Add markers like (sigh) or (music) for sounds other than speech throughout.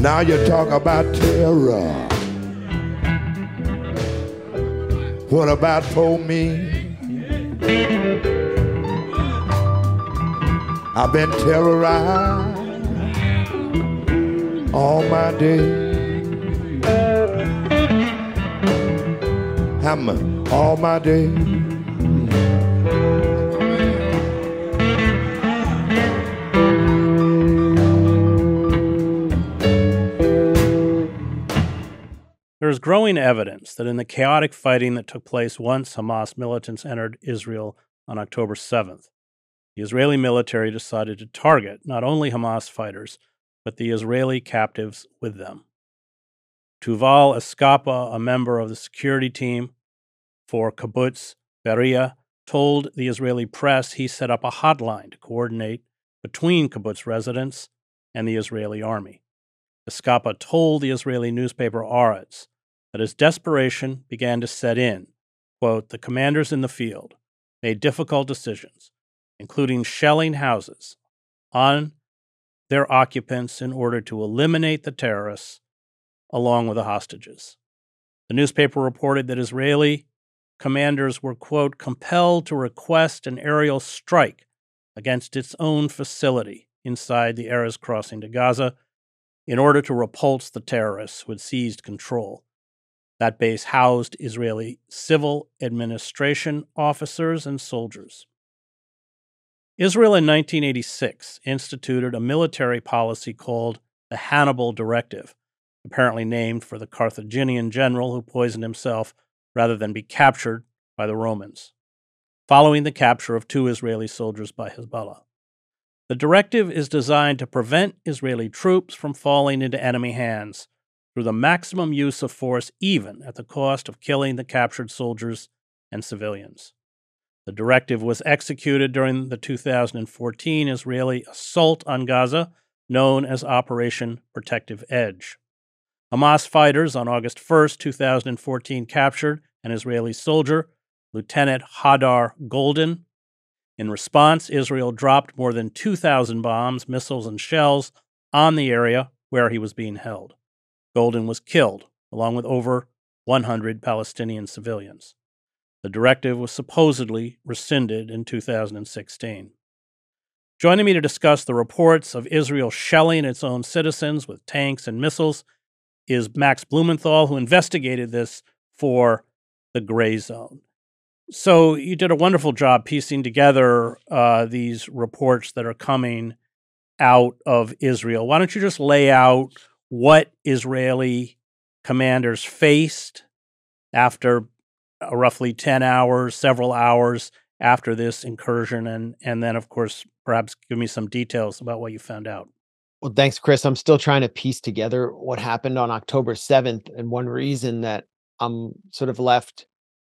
Now you talk about terror. What about for me? I've been terrorized all my day. I'm all my day. Is growing evidence that in the chaotic fighting that took place once Hamas militants entered Israel on October 7th, the Israeli military decided to target not only Hamas fighters, but the Israeli captives with them. Tuval Escapa, a member of the security team for Kibbutz Be'eri, told the Israeli press he set up a hotline to coordinate between kibbutz residents and the Israeli army. Escapa told the Israeli newspaper Haaretz that as desperation began to set in, quote, the commanders in the field made difficult decisions, including shelling houses on their occupants in order to eliminate the terrorists along with the hostages. The newspaper reported that Israeli commanders were, quote, compelled to request an aerial strike against its own facility inside the Erez crossing to Gaza in order to repulse the terrorists who had seized control. That base housed Israeli civil administration officers and soldiers. Israel in 1986 instituted a military policy called the Hannibal Directive, apparently named for the Carthaginian general who poisoned himself rather than be captured by the Romans, following the capture of two Israeli soldiers by Hezbollah. The directive is designed to prevent Israeli troops from falling into enemy hands through the maximum use of force, even at the cost of killing the captured soldiers and civilians. The directive was executed during the 2014 Israeli assault on Gaza, known as Operation Protective Edge. Hamas fighters on August 1, 2014, captured an Israeli soldier, Lieutenant Hadar Goldin. in response, Israel dropped more than 2,000 bombs, missiles, and shells on the area where he was being held. Goldin was killed, along with over 100 Palestinian civilians. The directive was supposedly rescinded in 2016. Joining me to discuss the reports of Israel shelling its own citizens with tanks and missiles is Max Blumenthal, who investigated this for the Gray Zone. So you did a wonderful job piecing together uh, these reports that are coming out of Israel. Why don't you just lay out what Israeli commanders faced after roughly 10 hours, several hours after this incursion, and, and then, of course, perhaps give me some details about what you found out. Well, thanks, Chris. I'm still trying to piece together what happened on October 7th. And one reason that I'm sort of left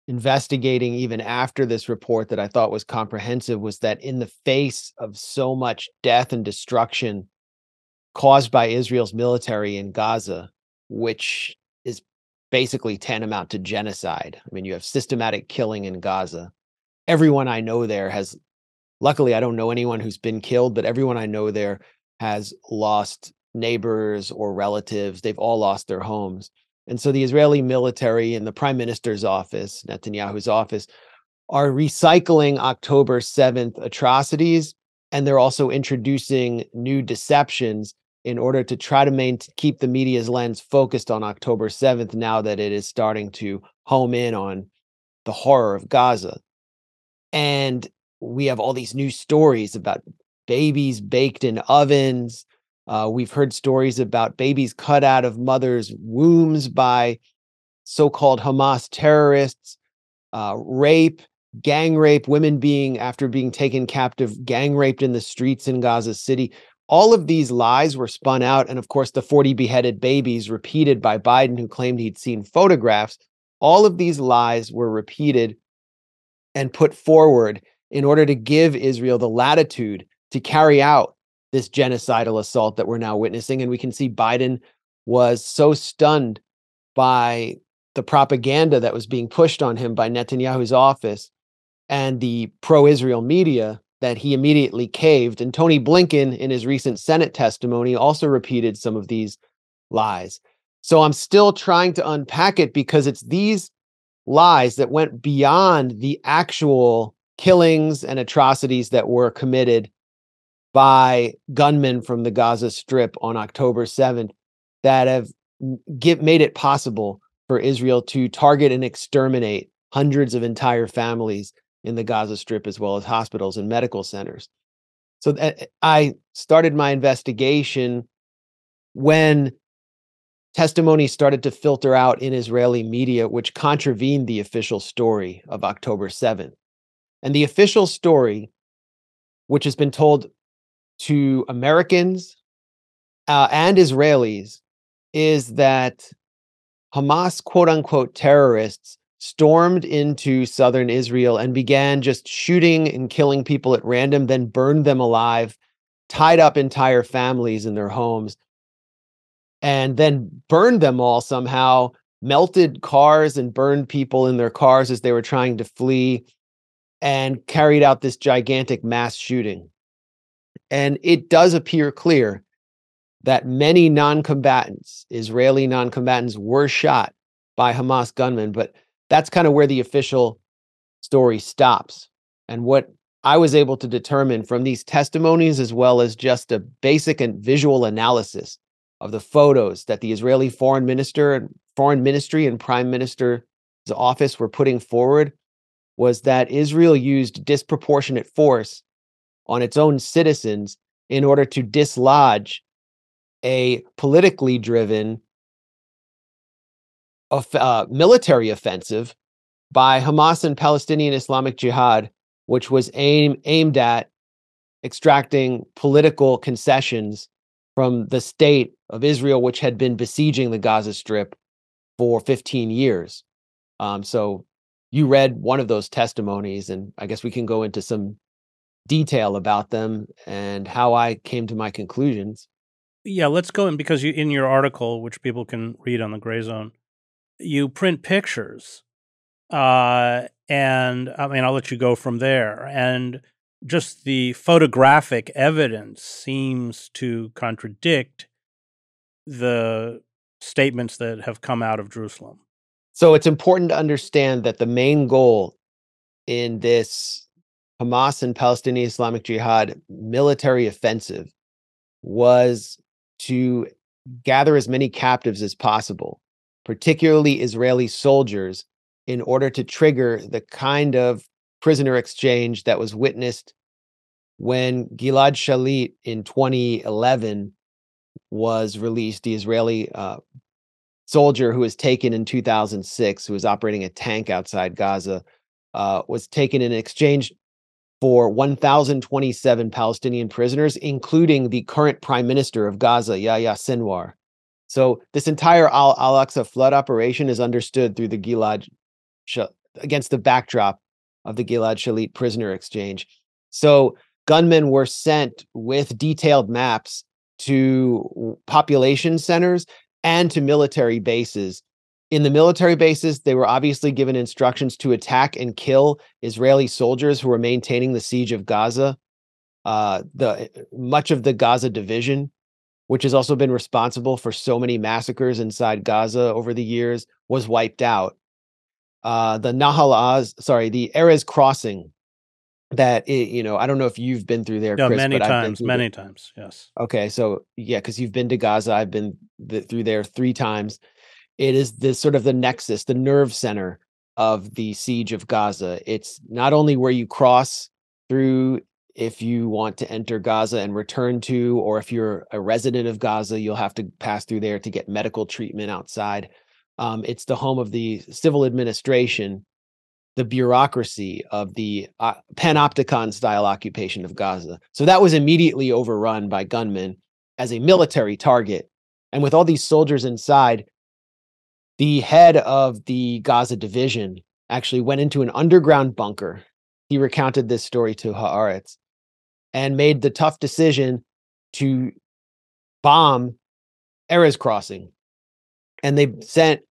investigating even after this report that I thought was comprehensive was that in the face of so much death and destruction caused by Israel's military in Gaza, which is basically tantamount to genocide. I mean, you have systematic killing in Gaza. Everyone I know there has, luckily, I don't know anyone who's been killed, but everyone I know there has lost neighbors or relatives. They've all lost their homes. And so the Israeli military and the prime minister's office, Netanyahu's office, are recycling October 7th atrocities. And they're also introducing new deceptions in order to try to keep the media's lens focused on October 7th now that it is starting to home in on the horror of Gaza. And we have all these new stories about babies baked in ovens, uh, we've heard stories about babies cut out of mothers' wombs by so called Hamas terrorists, uh, rape, gang rape, women being, after being taken captive, gang raped in the streets in Gaza City. All of these lies were spun out. And of course, the 40 beheaded babies repeated by Biden, who claimed he'd seen photographs. All of these lies were repeated and put forward in order to give Israel the latitude to carry out this genocidal assault that we're now witnessing. And we can see Biden was so stunned by the propaganda that was being pushed on him by Netanyahu's office and the pro Israel media that he immediately caved. And Tony Blinken, in his recent Senate testimony, also repeated some of these lies. So I'm still trying to unpack it because it's these lies that went beyond the actual killings and atrocities that were committed by gunmen from the Gaza Strip on October 7th that have get, made it possible for Israel to target and exterminate hundreds of entire families in the Gaza Strip, as well as hospitals and medical centers. So th- I started my investigation when testimony started to filter out in Israeli media, which contravened the official story of October 7th. And the official story, which has been told to Americans uh, and Israelis, is that Hamas, quote unquote, terrorists stormed into southern Israel and began just shooting and killing people at random, then burned them alive, tied up entire families in their homes, and then burned them all somehow, melted cars and burned people in their cars as they were trying to flee, and carried out this gigantic mass shooting. And it does appear clear that many non combatants, Israeli non combatants, were shot by Hamas gunmen, but that's kind of where the official story stops. And what I was able to determine from these testimonies, as well as just a basic and visual analysis of the photos that the Israeli foreign minister and foreign ministry and prime minister's office were putting forward, was that Israel used disproportionate force on its own citizens in order to dislodge a politically driven uh, military offensive by Hamas and Palestinian Islamic Jihad, which was aim, aimed at extracting political concessions from the state of Israel, which had been besieging the Gaza Strip for 15 years. Um, so you read one of those testimonies, and I guess we can go into some detail about them and how I came to my conclusions. Yeah, let's go in because you in your article, which people can read on the Gray Zone, you print pictures, uh, and I mean I'll let you go from there. And just the photographic evidence seems to contradict the statements that have come out of Jerusalem. So it's important to understand that the main goal in this Hamas and Palestinian Islamic Jihad military offensive was to gather as many captives as possible, particularly Israeli soldiers, in order to trigger the kind of prisoner exchange that was witnessed when Gilad Shalit in 2011 was released, the Israeli uh, soldier who was taken in 2006, who was operating a tank outside Gaza, uh, was taken in exchange for 1,027 Palestinian prisoners, including the current prime minister of Gaza, Yahya Sinwar. So this entire Al Aqsa flood operation is understood through the Gilad against the backdrop of the Gilad Shalit prisoner exchange. So gunmen were sent with detailed maps to population centers and to military bases in the military bases, they were obviously given instructions to attack and kill Israeli soldiers who were maintaining the siege of Gaza. Uh, the much of the Gaza division, which has also been responsible for so many massacres inside Gaza over the years, was wiped out. Uh, the Nahal Oz, sorry, the Erez crossing. That it, you know, I don't know if you've been through there, yeah, Chris, many times, many times, yes. Okay, so yeah, because you've been to Gaza, I've been th- through there three times it is the sort of the nexus, the nerve center of the siege of Gaza. It's not only where you cross through if you want to enter Gaza and return to, or if you're a resident of Gaza, you'll have to pass through there to get medical treatment outside. Um, it's the home of the civil administration, the bureaucracy of the uh, panopticon style occupation of Gaza. So that was immediately overrun by gunmen as a military target. And with all these soldiers inside, the head of the Gaza division actually went into an underground bunker. He recounted this story to Haaretz and made the tough decision to bomb Erez crossing. And they sent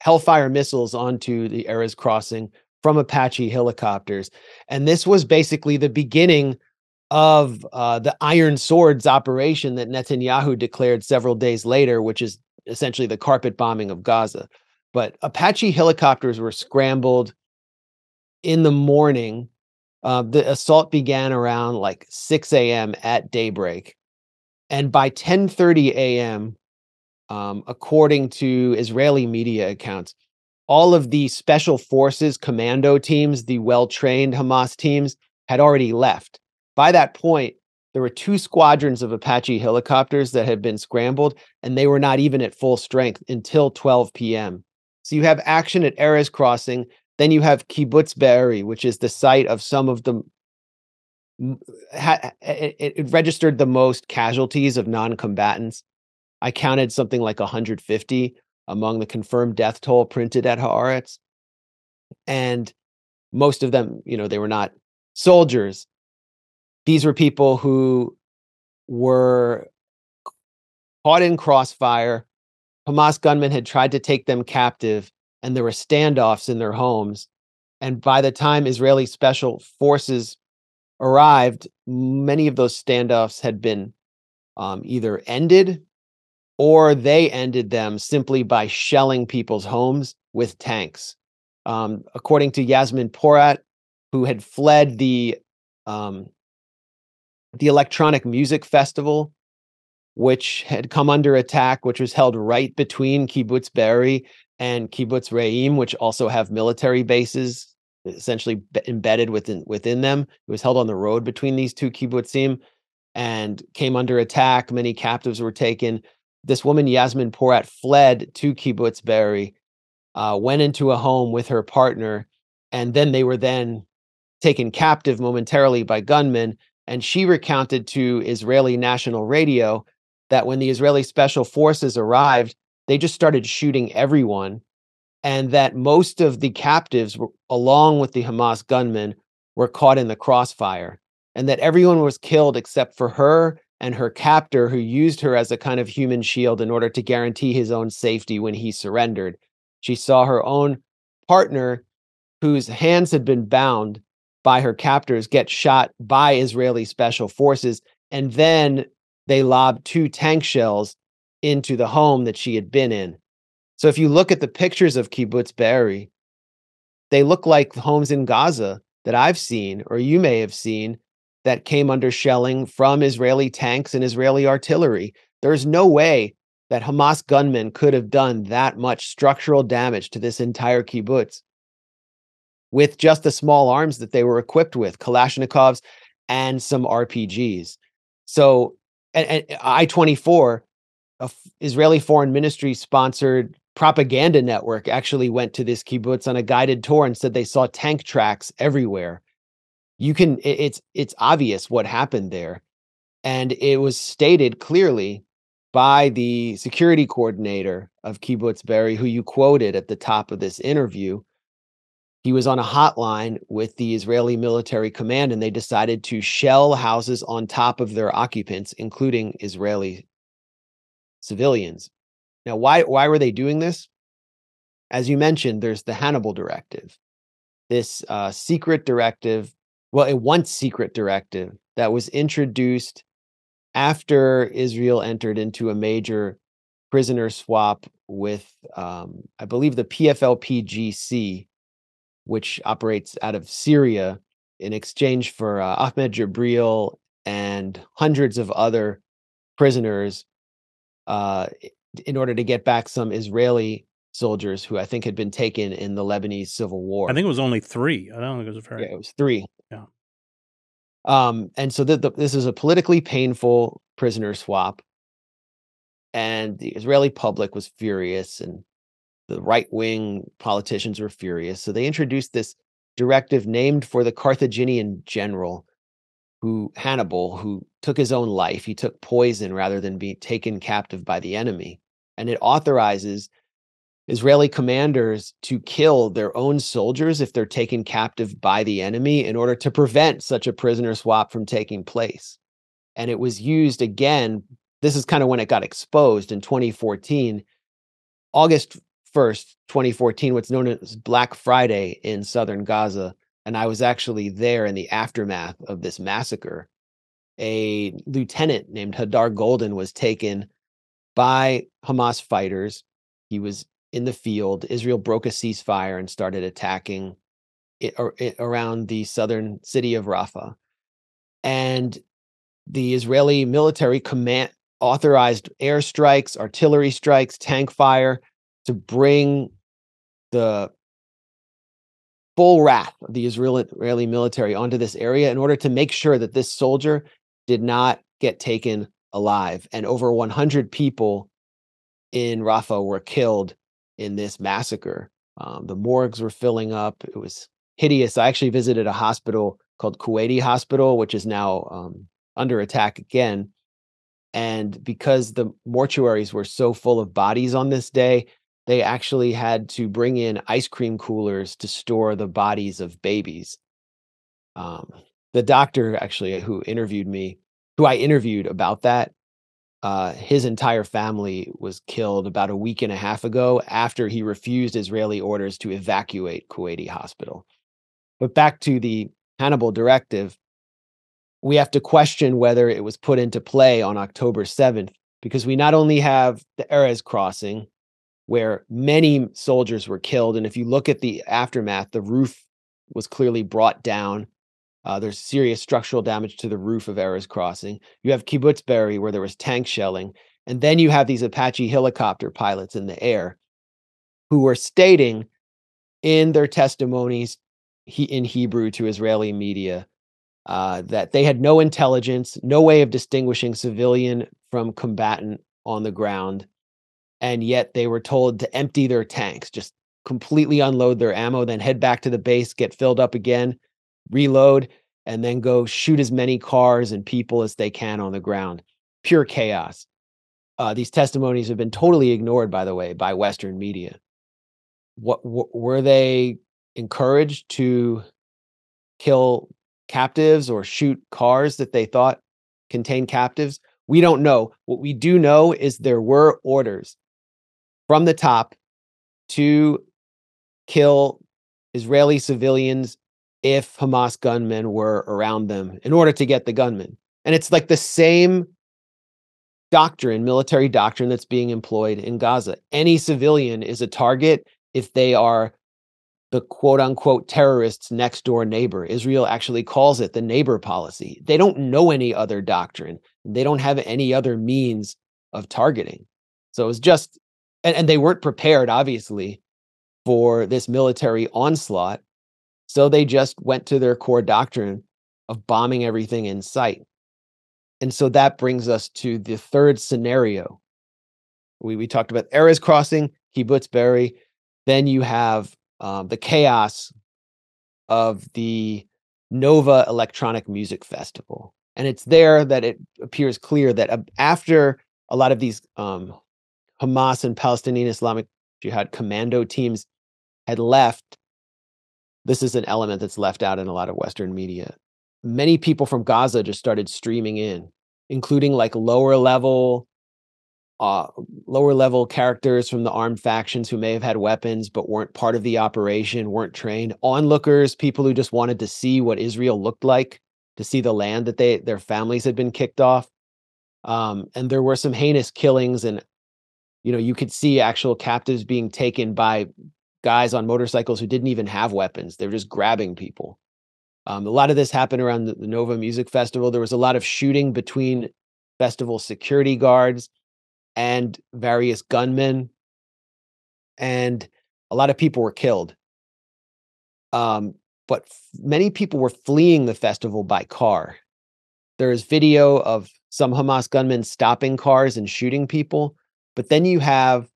Hellfire missiles onto the Erez crossing from Apache helicopters. And this was basically the beginning of uh, the Iron Swords operation that Netanyahu declared several days later, which is essentially the carpet bombing of Gaza. But Apache helicopters were scrambled in the morning. Uh, the assault began around like 6 a.m. at daybreak, and by 10:30 a.m., um, according to Israeli media accounts, all of the special forces commando teams, the well-trained Hamas teams, had already left. By that point, there were two squadrons of Apache helicopters that had been scrambled, and they were not even at full strength until 12 p.m. So you have action at Erez Crossing. Then you have Kibbutz Be'eri, which is the site of some of the. It, registered the most casualties of non-combatants. I counted something like 150 among the confirmed death toll printed at Haaretz, and most of them, you know, they were not soldiers. These were people who were caught in crossfire. Hamas gunmen had tried to take them captive, and there were standoffs in their homes. And by the time Israeli special forces arrived, many of those standoffs had been um, either ended or they ended them simply by shelling people's homes with tanks. Um, according to Yasmin Porat, who had fled the um, the electronic music festival, which had come under attack, which was held right between Kibbutz Be'eri and Kibbutz Re'im, which also have military bases essentially embedded within within them. It was held on the road between these two kibbutzim and came under attack. Many captives were taken. This woman, Yasmin Porat, fled to Kibbutz Be'eri, uh, went into a home with her partner, and then they were then taken captive momentarily by gunmen and she recounted to Israeli national radio that when the Israeli special forces arrived, they just started shooting everyone. And that most of the captives, were, along with the Hamas gunmen, were caught in the crossfire. And that everyone was killed except for her and her captor, who used her as a kind of human shield in order to guarantee his own safety when he surrendered. She saw her own partner, whose hands had been bound, by her captors get shot by Israeli special forces. And then they lobbed two tank shells into the home that she had been in. So if you look at the pictures of Kibbutz Be'eri, they look like homes in Gaza that I've seen, or you may have seen, that came under shelling from Israeli tanks and Israeli artillery. There's no way that Hamas gunmen could have done that much structural damage to this entire kibbutz with just the small arms that they were equipped with, Kalashnikovs and some RPGs. So, and, and i24, a f- Israeli Foreign Ministry sponsored propaganda network actually went to this kibbutz on a guided tour and said they saw tank tracks everywhere. You can, it's it's obvious what happened there, and it was stated clearly by the security coordinator of Kibbutz Be'eri, who you quoted at the top of this interview, he was on a hotline with the Israeli military command, and they decided to shell houses on top of their occupants, including Israeli civilians. Now, why why were they doing this? As you mentioned, there's the Hannibal Directive, this uh, secret directive, well, a once secret directive that was introduced after Israel entered into a major prisoner swap with, um, I believe, the PFLP GC, which operates out of Syria in exchange for uh, Ahmed Jibril and hundreds of other prisoners uh, in order to get back some Israeli soldiers who I think had been taken in the Lebanese civil war. I think it was only three. I don't think it was very. Yeah, it was three. Yeah. Um, and so the, the, this is a politically painful prisoner swap, and the Israeli public was furious, and the right wing politicians were furious. So they introduced this directive named for the Carthaginian general who Hannibal, who took his own life. He took poison rather than be taken captive by the enemy. And it authorizes Israeli commanders to kill their own soldiers if they're taken captive by the enemy in order to prevent such a prisoner swap from taking place. And it was used again. This is kind of when it got exposed in 2014. August 1st, 2014, what's known as Black Friday in southern Gaza. And I was actually there in the aftermath of this massacre. A lieutenant named Hadar Goldin was taken by Hamas fighters. He was in the field. Israel broke a ceasefire and started attacking it, or, it, around the southern city of Rafah. And the Israeli military command authorized airstrikes, artillery strikes, tank fire to bring the full wrath of the Israeli military onto this area in order to make sure that this soldier did not get taken alive. And over 100 people in Rafah were killed in this massacre. Um, the morgues were filling up. It was hideous. I actually visited a hospital called Kuwaiti Hospital, which is now um, under attack again. And because the mortuaries were so full of bodies on this day, they actually had to bring in ice cream coolers to store the bodies of babies. Um, the doctor actually who interviewed me, who I interviewed about that, uh, his entire family was killed about a week and a half ago after he refused Israeli orders to evacuate Kuwaiti hospital. But back to the Hannibal directive, we have to question whether it was put into play on October 7th because we not only have the Erez crossing, where many soldiers were killed. And if you look at the aftermath, the roof was clearly brought down. Uh, there's serious structural damage to the roof of Erez Crossing. You have Kibbutz Be'eri, where there was tank shelling. And then you have these Apache helicopter pilots in the air who were stating in their testimonies he, in Hebrew to Israeli media uh, that they had no intelligence, no way of distinguishing civilian from combatant on the ground and yet they were told to empty their tanks, just completely unload their ammo, then head back to the base, get filled up again, reload, and then go shoot as many cars and people as they can on the ground. Pure chaos. Uh, these testimonies have been totally ignored, by the way, by Western media. What w- were they encouraged to kill captives or shoot cars that they thought contained captives? We don't know. What we do know is there were orders from the top to kill Israeli civilians if Hamas gunmen were around them in order to get the gunmen. And it's like the same doctrine, military doctrine that's being employed in Gaza. Any civilian is a target if they are the quote unquote terrorists next door neighbor. Israel actually calls it the neighbor policy. They don't know any other doctrine. They don't have any other means of targeting. So it's just and, and they weren't prepared, obviously, for this military onslaught. So they just went to their core doctrine of bombing everything in sight. And so that brings us to the third scenario. We, we talked about Erez crossing, Kibbutz Be'eri. Then you have um, the chaos of the Nova Electronic Music Festival. And it's there that it appears clear that after a lot of these um, Hamas and Palestinian Islamic Jihad commando teams had left, this is an element that's left out in a lot of Western media. Many people from Gaza just started streaming in, including like lower level, uh, lower level characters from the armed factions who may have had weapons but weren't part of the operation, weren't trained. Onlookers, people who just wanted to see what Israel looked like, to see the land that they their families had been kicked off. Um, and there were some heinous killings and you know you could see actual captives being taken by guys on motorcycles who didn't even have weapons. They were just grabbing people. Um, a lot of this happened around the, the nova music festival. There was a lot of shooting between festival security guards and various gunmen and a lot of people were killed. Um, but f- many people were fleeing the festival by car. There is video of some hamas gunmen stopping cars and shooting people but then you have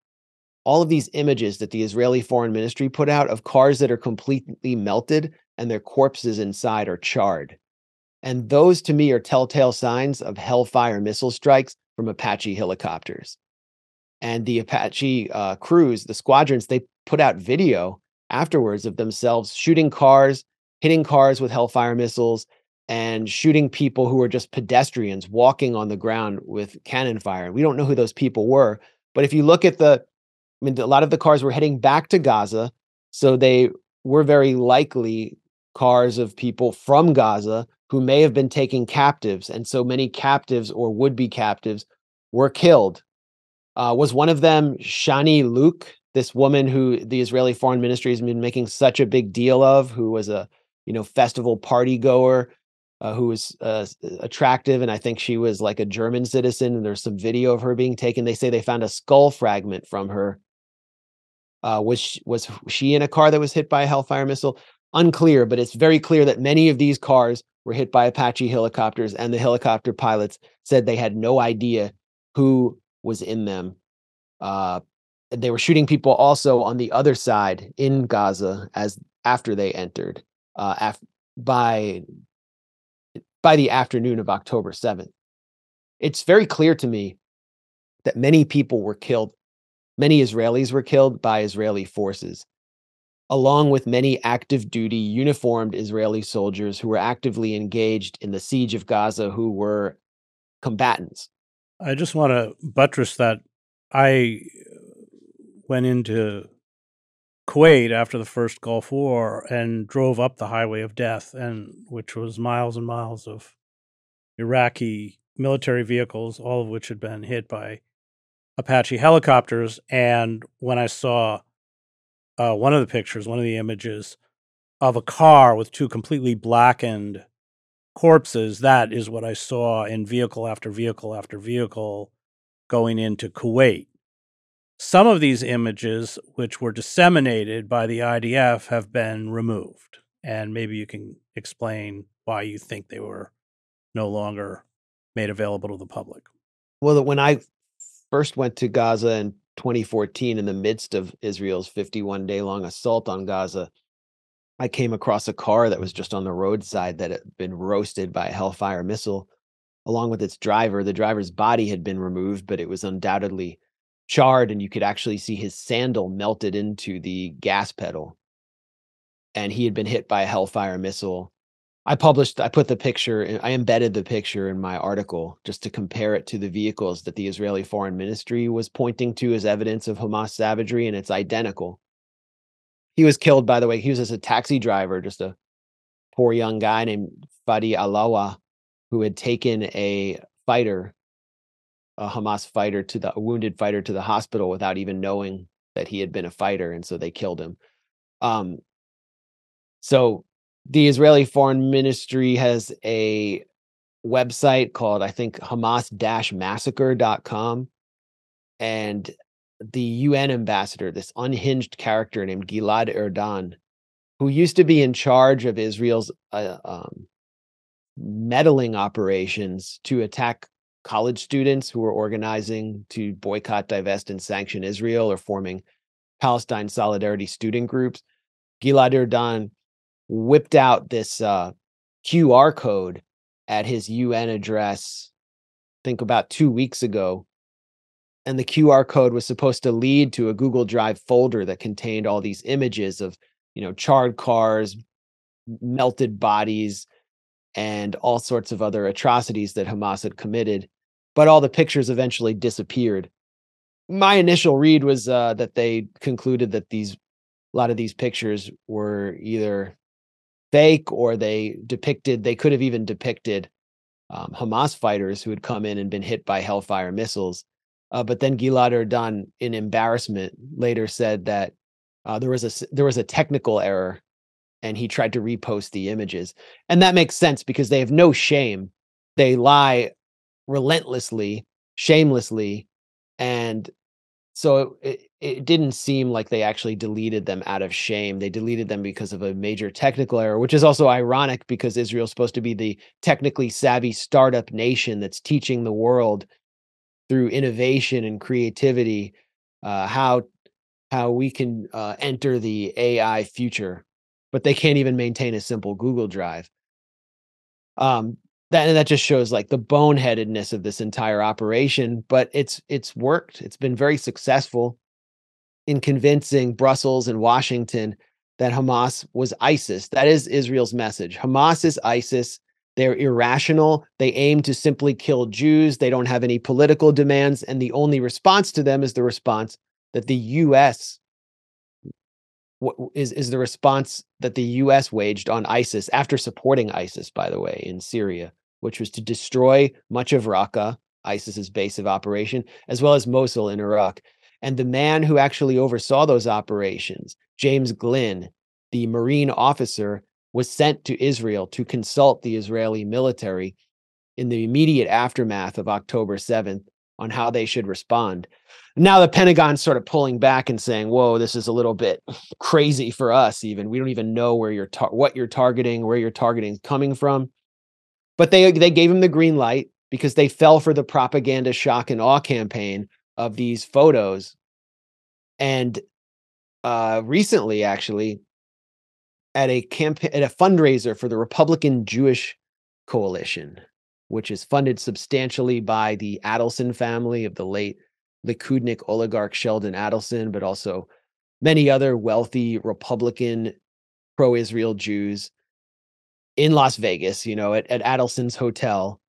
all of these images that the Israeli foreign ministry put out of cars that are completely melted and their corpses inside are charred. And those to me are telltale signs of Hellfire missile strikes from Apache helicopters. And the Apache uh, crews, the squadrons, they put out video afterwards of themselves shooting cars, hitting cars with Hellfire missiles, and shooting people who were just pedestrians walking on the ground with cannon fire. We don't know who those people were, but if you look at the, I mean, a lot of the cars were heading back to Gaza, so they were very likely cars of people from Gaza who may have been taking captives, and so many captives or would-be captives were killed Uh, was one of them Shani Louk, this woman who the Israeli Foreign Ministry has been making such a big deal of, who was a you know festival party goer, uh, who was uh, attractive, and I think she was like a German citizen. And there's some video of her being taken. They say they found a skull fragment from her. Uh, was she, was she in a car that was hit by a Hellfire missile? Unclear, but it's very clear that many of these cars were hit by Apache helicopters, and the helicopter pilots said they had no idea who was in them. Uh, they were shooting people also on the other side in Gaza as after they entered uh, af- by by the afternoon of October 7th. It's very clear to me that many people were killed, many Israelis were killed by Israeli forces, along with many active duty uniformed Israeli soldiers who were actively engaged in the siege of Gaza who were combatants. I just want to buttress that I uh, went into Kuwait after the first Gulf War and drove up the highway of death, and which was miles and miles of Iraqi military vehicles, all of which had been hit by Apache helicopters. And when I saw uh, one of the pictures, one of the images of a car with two completely blackened corpses, that is what I saw in vehicle after vehicle after vehicle going into Kuwait. Some of these images, which were disseminated by the IDF, have been removed. And maybe you can explain why you think they were no longer made available to the public. Well, when I first went to Gaza in 2014, in the midst of Israel's 51 day long assault on Gaza, I came across a car that was just on the roadside that had been roasted by a Hellfire missile, along with its driver. The driver's body had been removed, but it was undoubtedly charred and you could actually see his sandal melted into the gas pedal. And he had been hit by a hellfire missile. I published i put the picture eh, i embedded the picture in my article just to compare it to the vehicles that the israeli foreign ministry was pointing to as evidence of hamas savagery and it's identical. He was killed by the way he was as a taxi driver just a poor young guy named fadi alawa who had taken a fighter a Hamas fighter to the wounded fighter to the hospital without even knowing that he had been a fighter, and so they killed him. Um, so the Israeli Foreign Ministry has a website called I think Hamas-massacre.com, and the UN ambassador, this unhinged character named Gilad Erdan, who used to be in charge of Israel's uh, um, meddling operations to attack college students who were organizing to boycott, divest, and sanction Israel or forming Palestine Solidarity student groups. Gilad Erdan whipped out this uh, QR code at his UN address, I think about two weeks ago. And the QR code was supposed to lead to a Google Drive folder that contained all these images of, you know, charred cars, melted bodies, and all sorts of other atrocities that Hamas had committed but all the pictures eventually disappeared. My initial read was uh, that they concluded that these a lot of these pictures were either fake or they depicted they could have even depicted um, Hamas fighters who had come in and been hit by Hellfire missiles. Uh, but then Gilad Erdan, in embarrassment, later said that uh, there was a there was a technical error, and he tried to repost the images, and that makes sense because they have no shame. They lie relentlessly, shamelessly, and so it, it didn't seem like they actually deleted them out of shame. They deleted them because of a major technical error, which is also ironic because Israel's supposed to be the technically savvy startup nation that's teaching the world through innovation and creativity uh, how how we can uh, enter the AI future, but they can't even maintain a simple Google Drive. Um, that and that just shows like the boneheadedness of this entire operation but it's it's worked. It's been very successful in convincing brussels and washington that hamas was isis. That is israel's message. Hamas is isis. They're irrational. They aim to simply kill jews. They don't have any political demands and the only response to them is the response that the us what is is the response that the U.S. waged on ISIS after supporting ISIS, by the way, in Syria, which was to destroy much of Raqqa, ISIS's base of operation, as well as Mosul in Iraq. And the man who actually oversaw those operations, James Glynn, the Marine officer, was sent to Israel to consult the Israeli military in the immediate aftermath of October 7th on how they should respond. Now the Pentagon's sort of pulling back and saying, "Whoa, this is a little bit (laughs) crazy for us. Even we don't even know where you're tar- what you're targeting, where you're targeting coming from." But they they gave him the green light because they fell for the propaganda shock and awe campaign of these photos. And uh, recently, actually, at a campaign at a fundraiser for the Republican Jewish Coalition, which is funded substantially by the Adelson family of the late Likudnik oligarch Sheldon Adelson, but also many other wealthy Republican pro-Israel Jews in Las Vegas, you know, at, at Adelson's hotel.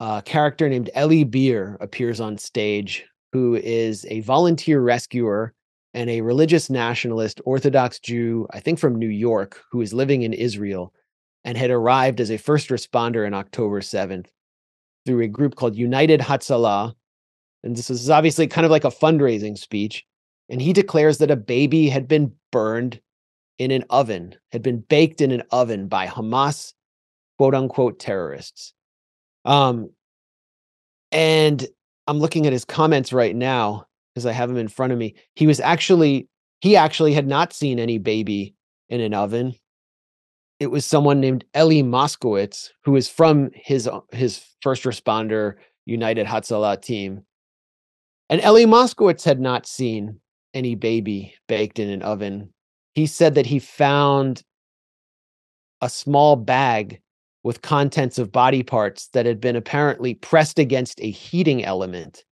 A character named Eli Beer appears on stage, who is a volunteer rescuer and a religious nationalist Orthodox Jew, I think from New York, who is living in Israel and had arrived as a first responder on October 7th through a group called United Hatzalah. And this is obviously kind of like a fundraising speech. And he declares that a baby had been burned in an oven, had been baked in an oven by Hamas, quote unquote, terrorists. Um, and I'm looking at his comments right now because I have him in front of me. He was actually, he actually had not seen any baby in an oven it was someone named Eli Moskowitz, who is from his his first responder United Hatzalah team. And Eli Moskowitz had not seen any baby baked in an oven. He said that he found a small bag with contents of body parts that had been apparently pressed against a heating element.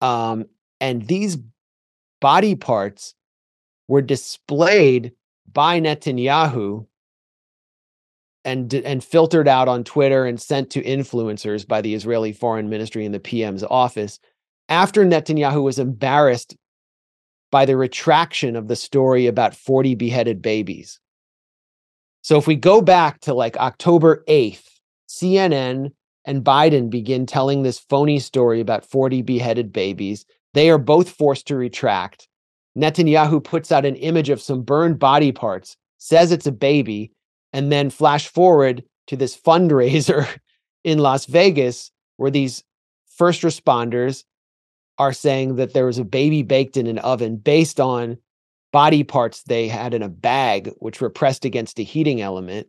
Um, and these body parts were displayed by Netanyahu and and filtered out on Twitter and sent to influencers by the Israeli Foreign Ministry and the PM's office after Netanyahu was embarrassed by the retraction of the story about 40 beheaded babies. So if we go back to like October 8th, CNN and Biden begin telling this phony story about 40 beheaded babies. They are both forced to retract. Netanyahu puts out an image of some burned body parts, says it's a baby, and then flash forward to this fundraiser (laughs) in Las Vegas where these first responders are saying that there was a baby baked in an oven based on body parts they had in a bag, which were pressed against a heating element.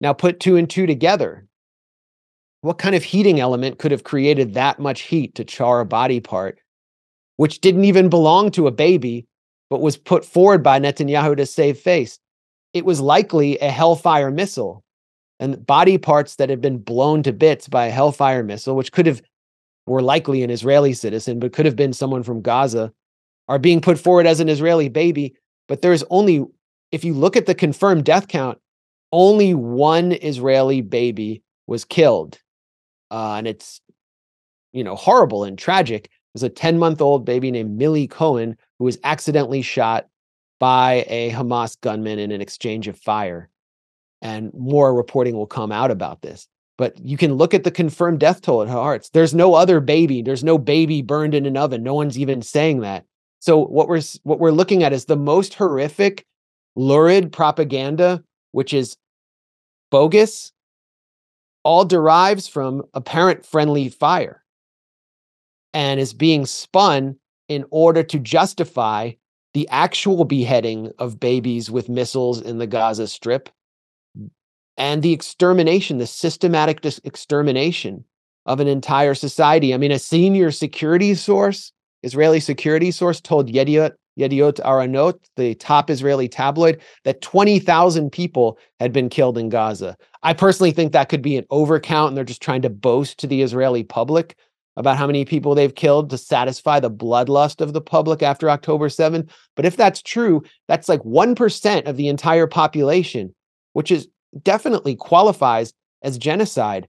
Now, put two and two together. What kind of heating element could have created that much heat to char a body part, which didn't even belong to a baby, but was put forward by Netanyahu to save face? It was likely a Hellfire missile and body parts that had been blown to bits by a Hellfire missile, which could have were likely an Israeli citizen, but could have been someone from Gaza, are being put forward as an Israeli baby. But there's only, if you look at the confirmed death count, only one Israeli baby was killed. Uh, and it's, you know, horrible and tragic. There's a 10 month old baby named Millie Cohen who was accidentally shot by a Hamas gunman in an exchange of fire. And more reporting will come out about this. But you can look at the confirmed death toll at Haaretz. There's no other baby. There's no baby burned in an oven. No one's even saying that. So what we're what we're looking at is the most horrific, lurid propaganda, which is bogus, all derives from apparent friendly fire and is being spun in order to justify the actual beheading of babies with missiles in the Gaza Strip, and the extermination, the systematic dis- extermination of an entire society. I mean, a senior security source, Israeli security source, told Yediot, Yediot Ahronot, the top Israeli tabloid, that 20,000 people had been killed in Gaza. I personally think that could be an overcount, and they're just trying to boast to the Israeli public about how many people they've killed to satisfy the bloodlust of the public after October 7. But if that's true, that's like 1% of the entire population, which is definitely qualifies as genocide.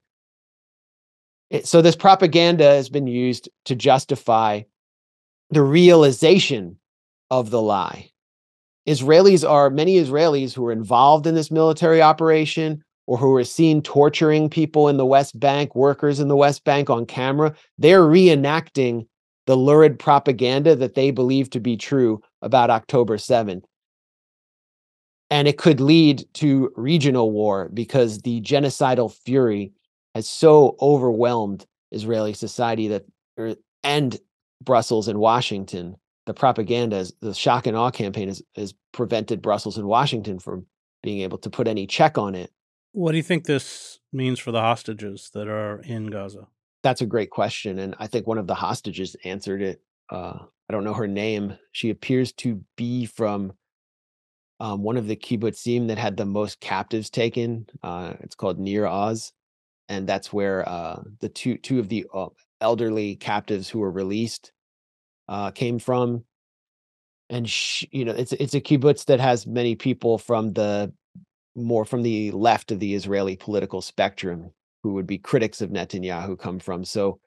So this propaganda has been used to justify the realization of the lie. Israelis are many Israelis who are involved in this military operation or who are seen torturing people in the West Bank, workers in the West Bank on camera, they're reenacting the lurid propaganda that they believe to be true about October 7th. And it could lead to regional war because the genocidal fury has so overwhelmed Israeli society that, er, and Brussels and Washington, the propaganda, the shock and awe campaign has, has prevented Brussels and Washington from being able to put any check on it. What do you think this means for the hostages that are in Gaza? That's a great question. And I think one of the hostages answered it. Uh, I don't know her name. She appears to be from um, one of the kibbutzim that had the most captives taken. Uh, it's called Nir Oz. And that's where uh, the two two of the uh, elderly captives who were released uh, came from. And she, you know, it's it's a kibbutz that has many people from the more from the left of the Israeli political spectrum who would be critics of Netanyahu come from. So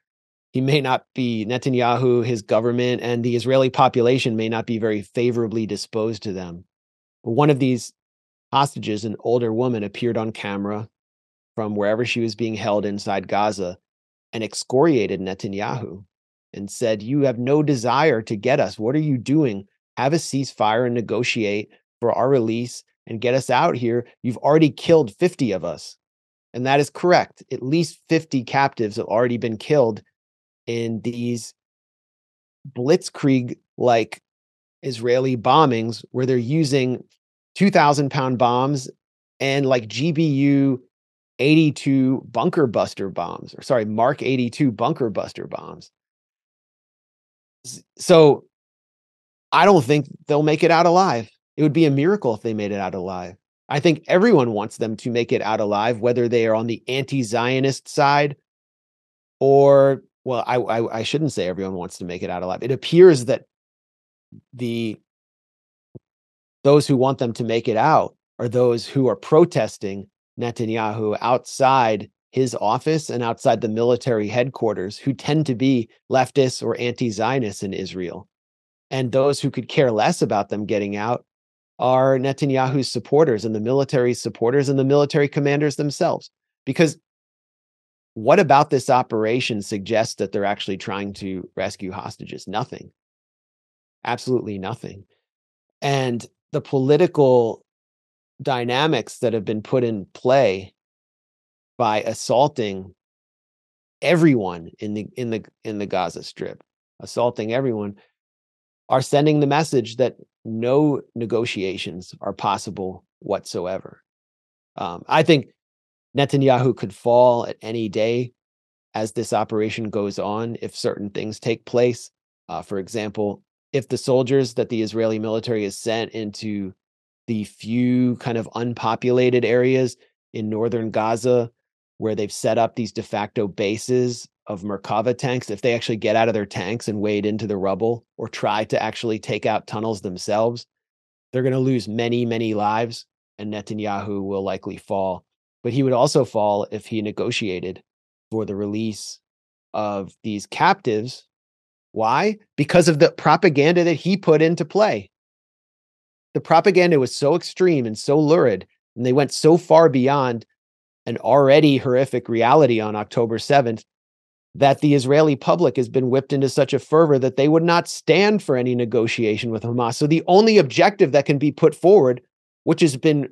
he may not be Netanyahu, his government, and the Israeli population may not be very favorably disposed to them. But one of these hostages, an older woman, appeared on camera from wherever she was being held inside Gaza and excoriated Netanyahu and said, You have no desire to get us. What are you doing? Have a ceasefire and negotiate for our release and get us out here, you've already killed 50 of us. And that is correct. At least 50 captives have already been killed in these blitzkrieg like Israeli bombings where they're using 2,000 pound bombs and like GBU 82 bunker buster bombs, or sorry, Mark 82 bunker buster bombs. So I don't think they'll make it out alive. It would be a miracle if they made it out alive. I think everyone wants them to make it out alive, whether they are on the anti-Zionist side or, well, I, I, I shouldn't say everyone wants to make it out alive. It appears that the those who want them to make it out are those who are protesting Netanyahu outside his office and outside the military headquarters, who tend to be leftists or anti-Zionists in Israel. And those who could care less about them getting out are Netanyahu's supporters and the military supporters and the military commanders themselves. Because what about this operation suggests that they're actually trying to rescue hostages? Nothing. Absolutely nothing. And the political dynamics that have been put in play by assaulting everyone in the in the in the Gaza strip assaulting everyone are sending the message that no negotiations are possible whatsoever. Um, I think Netanyahu could fall at any day as this operation goes on if certain things take place. Uh, for example, if the soldiers that the Israeli military has sent into the few kind of unpopulated areas in northern Gaza where they've set up these de facto bases of Merkava tanks, if they actually get out of their tanks and wade into the rubble or try to actually take out tunnels themselves, they're going to lose many, many lives, and Netanyahu will likely fall. But he would also fall if he negotiated for the release of these captives. Why? Because of the propaganda that he put into play. The propaganda was so extreme and so lurid, and they went so far beyond an already horrific reality on October 7th that the Israeli public has been whipped into such a fervor that they would not stand for any negotiation with Hamas. So the only objective that can be put forward, which has been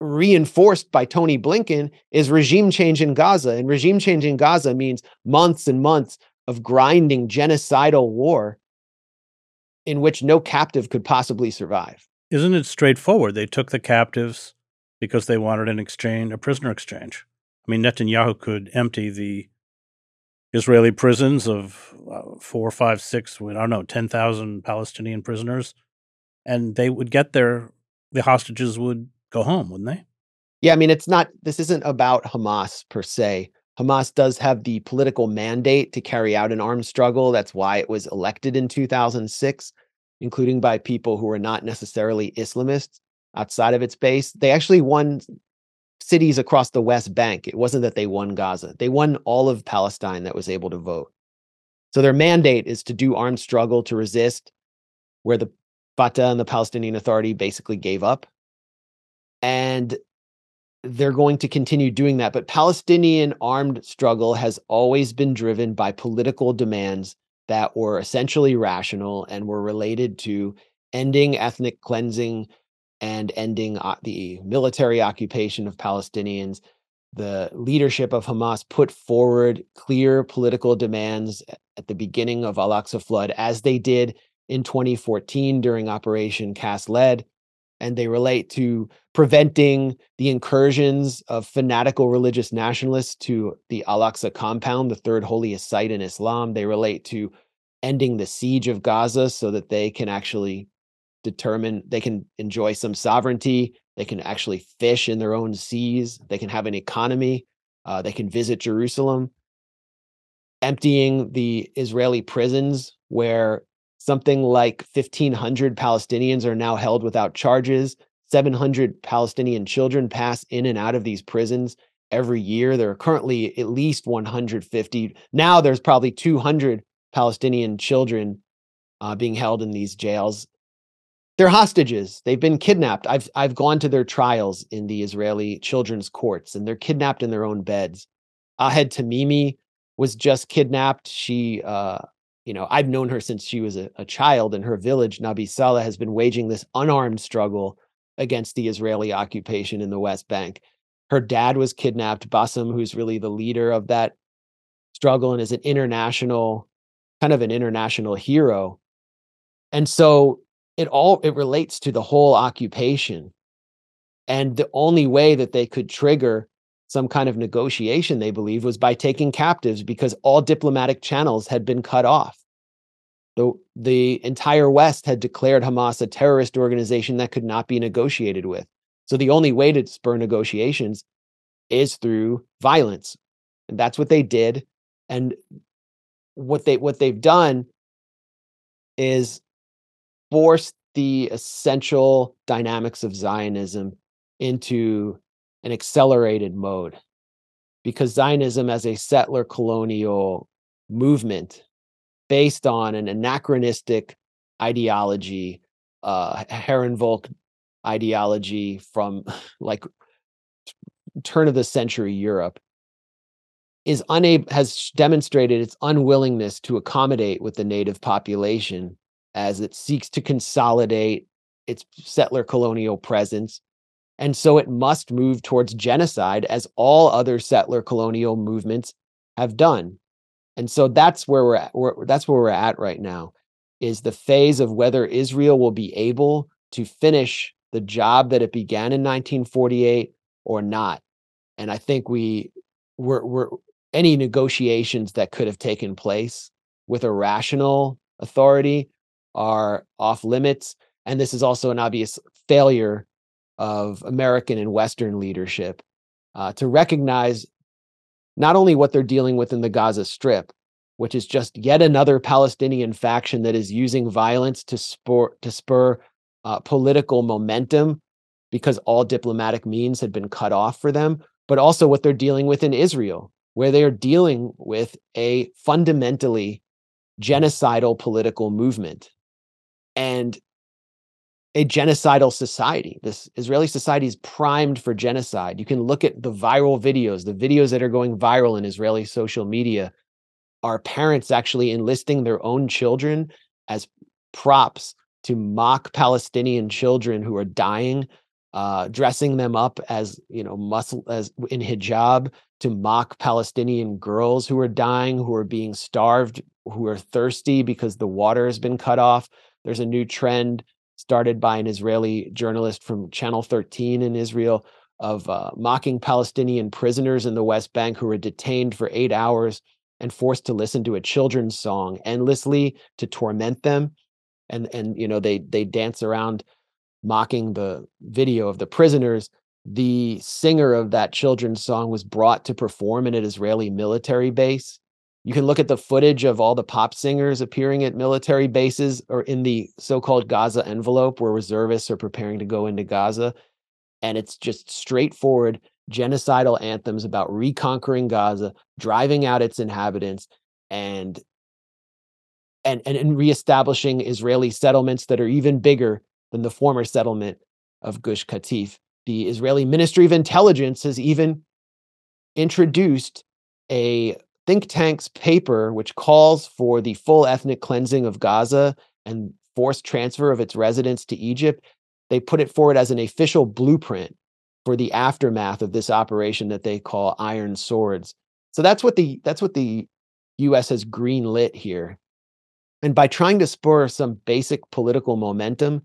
reinforced by Tony Blinken, is regime change in Gaza. And regime change in Gaza means months and months of grinding genocidal war in which no captive could possibly survive. Isn't it straightforward? They took the captives because they wanted an exchange, a prisoner exchange. I mean, Netanyahu could empty the Israeli prisons of uh, four, five, six, I don't know, 10,000 Palestinian prisoners. And they would get their, the hostages would go home, wouldn't they? Yeah, I mean, it's not, this isn't about Hamas per se. Hamas does have the political mandate to carry out an armed struggle. That's why it was elected in 2006, including by people who are not necessarily Islamists outside of its base. They actually won cities across the West Bank. It wasn't that they won Gaza, they won all of Palestine that was able to vote. So their mandate is to do armed struggle to resist, where the Fatah and the Palestinian Authority basically gave up. And they're going to continue doing that. But Palestinian armed struggle has always been driven by political demands that were essentially rational and were related to ending ethnic cleansing and ending uh, the military occupation of Palestinians. The leadership of Hamas put forward clear political demands at the beginning of Al Aqsa flood, as they did in 2014 during Operation Cast Lead. And they relate to preventing the incursions of fanatical religious nationalists to the Al Aqsa compound, the third holiest site in Islam. They relate to ending the siege of Gaza so that they can actually determine, they can enjoy some sovereignty. They can actually fish in their own seas. They can have an economy. Uh, they can visit Jerusalem. Emptying the Israeli prisons where something like 1,500 Palestinians are now held without charges. 700 Palestinian children pass in and out of these prisons every year. There are currently at least 150. Now there's probably 200 Palestinian children uh, being held in these jails. They're hostages. They've been kidnapped. I've I've gone to their trials in the Israeli children's courts, and they're kidnapped in their own beds. Ahed Tamimi was just kidnapped. She, uh, you know, I've known her since she was a, a child, and her village, Nabi Saleh, has been waging this unarmed struggle against the Israeli occupation in the West Bank. Her dad was kidnapped, Bassem, who's really the leader of that struggle and is an international, kind of an international hero. And so it all it relates to the whole occupation. And the only way that they could trigger some kind of negotiation, they believe, was by taking captives because all diplomatic channels had been cut off the the entire West had declared Hamas a terrorist organization that could not be negotiated with. So the only way to spur negotiations is through violence. And that's what they did. And what they what they've done is force the essential dynamics of Zionism into an accelerated mode. Because Zionism as a settler colonial movement based on an anachronistic ideology, uh, Herrenvolk ideology from (laughs) like turn of the century Europe is unable has demonstrated its unwillingness to accommodate with the native population as it seeks to consolidate its settler colonial presence and so it must move towards genocide as all other settler colonial movements have done and so that's where we're at. We're, that's where we're at right now is the phase of whether Israel will be able to finish the job that it began in 1948 or not. And I think we were we're any negotiations that could have taken place with a rational authority are off limits. And this is also an obvious failure of American and Western leadership uh, to recognize not only what they're dealing with in the Gaza Strip, which is just yet another Palestinian faction that is using violence to spur to spur uh, political momentum because all diplomatic means had been cut off for them, but also what they're dealing with in Israel, where they are dealing with a fundamentally genocidal political movement and a genocidal society. This Israeli society is primed for genocide. You can look at the viral videos, the videos that are going viral in Israeli social media are parents actually enlisting their own children as props to mock Palestinian children who are dying, uh, dressing them up as you know muscle as in hijab to mock Palestinian girls who are dying, who are being starved, who are thirsty because the water has been cut off. There's a new trend started by an Israeli journalist from Channel 13 in Israel of uh, mocking Palestinian prisoners in the West Bank who were detained for eight hours and forced to listen to a children's song endlessly to torment them. And and you know they they dance around mocking the video of the prisoners. The singer of that children's song was brought to perform in an Israeli military base you can look at the footage of all the pop singers appearing at military bases or in the so-called Gaza envelope where reservists are preparing to go into Gaza. And it's just straightforward genocidal anthems about reconquering Gaza, driving out its inhabitants, and and and, and reestablishing Israeli settlements that are even bigger than the former settlement of Gush Katif. the Israeli Ministry of Intelligence has even introduced a think tank's paper which calls for the full ethnic cleansing of Gaza and forced transfer of its residents to Egypt. They put it forward as an official blueprint for the aftermath of this operation that they call Iron Swords. So that's what the that's what the US has green lit here. And by trying to spur some basic political momentum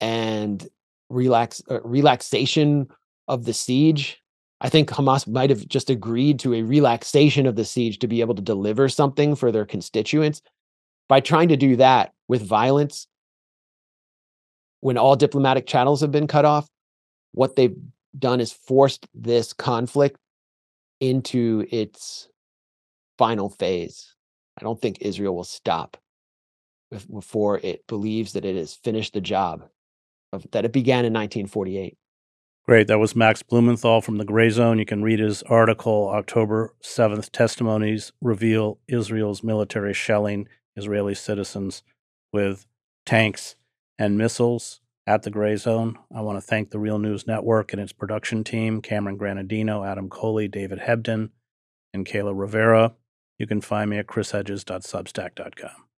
and relax uh, relaxation of the siege, I think Hamas might have just agreed to a relaxation of the siege to be able to deliver something for their constituents. By trying to do that with violence, when all diplomatic channels have been cut off, what they've done is forced this conflict into its final phase. I don't think Israel will stop before it believes that it has finished the job of, that it began in 1948. Great. That was Max Blumenthal from the Gray Zone. You can read his article, October 7th Testimonies Reveal Israel's Military Shelling Israeli Citizens with Tanks and Missiles at the Gray Zone. I want to thank the Real News Network and its production team Cameron Granadino, Adam Coley, David Hebden, and Kayla Rivera. You can find me at chrishedges.substack.com.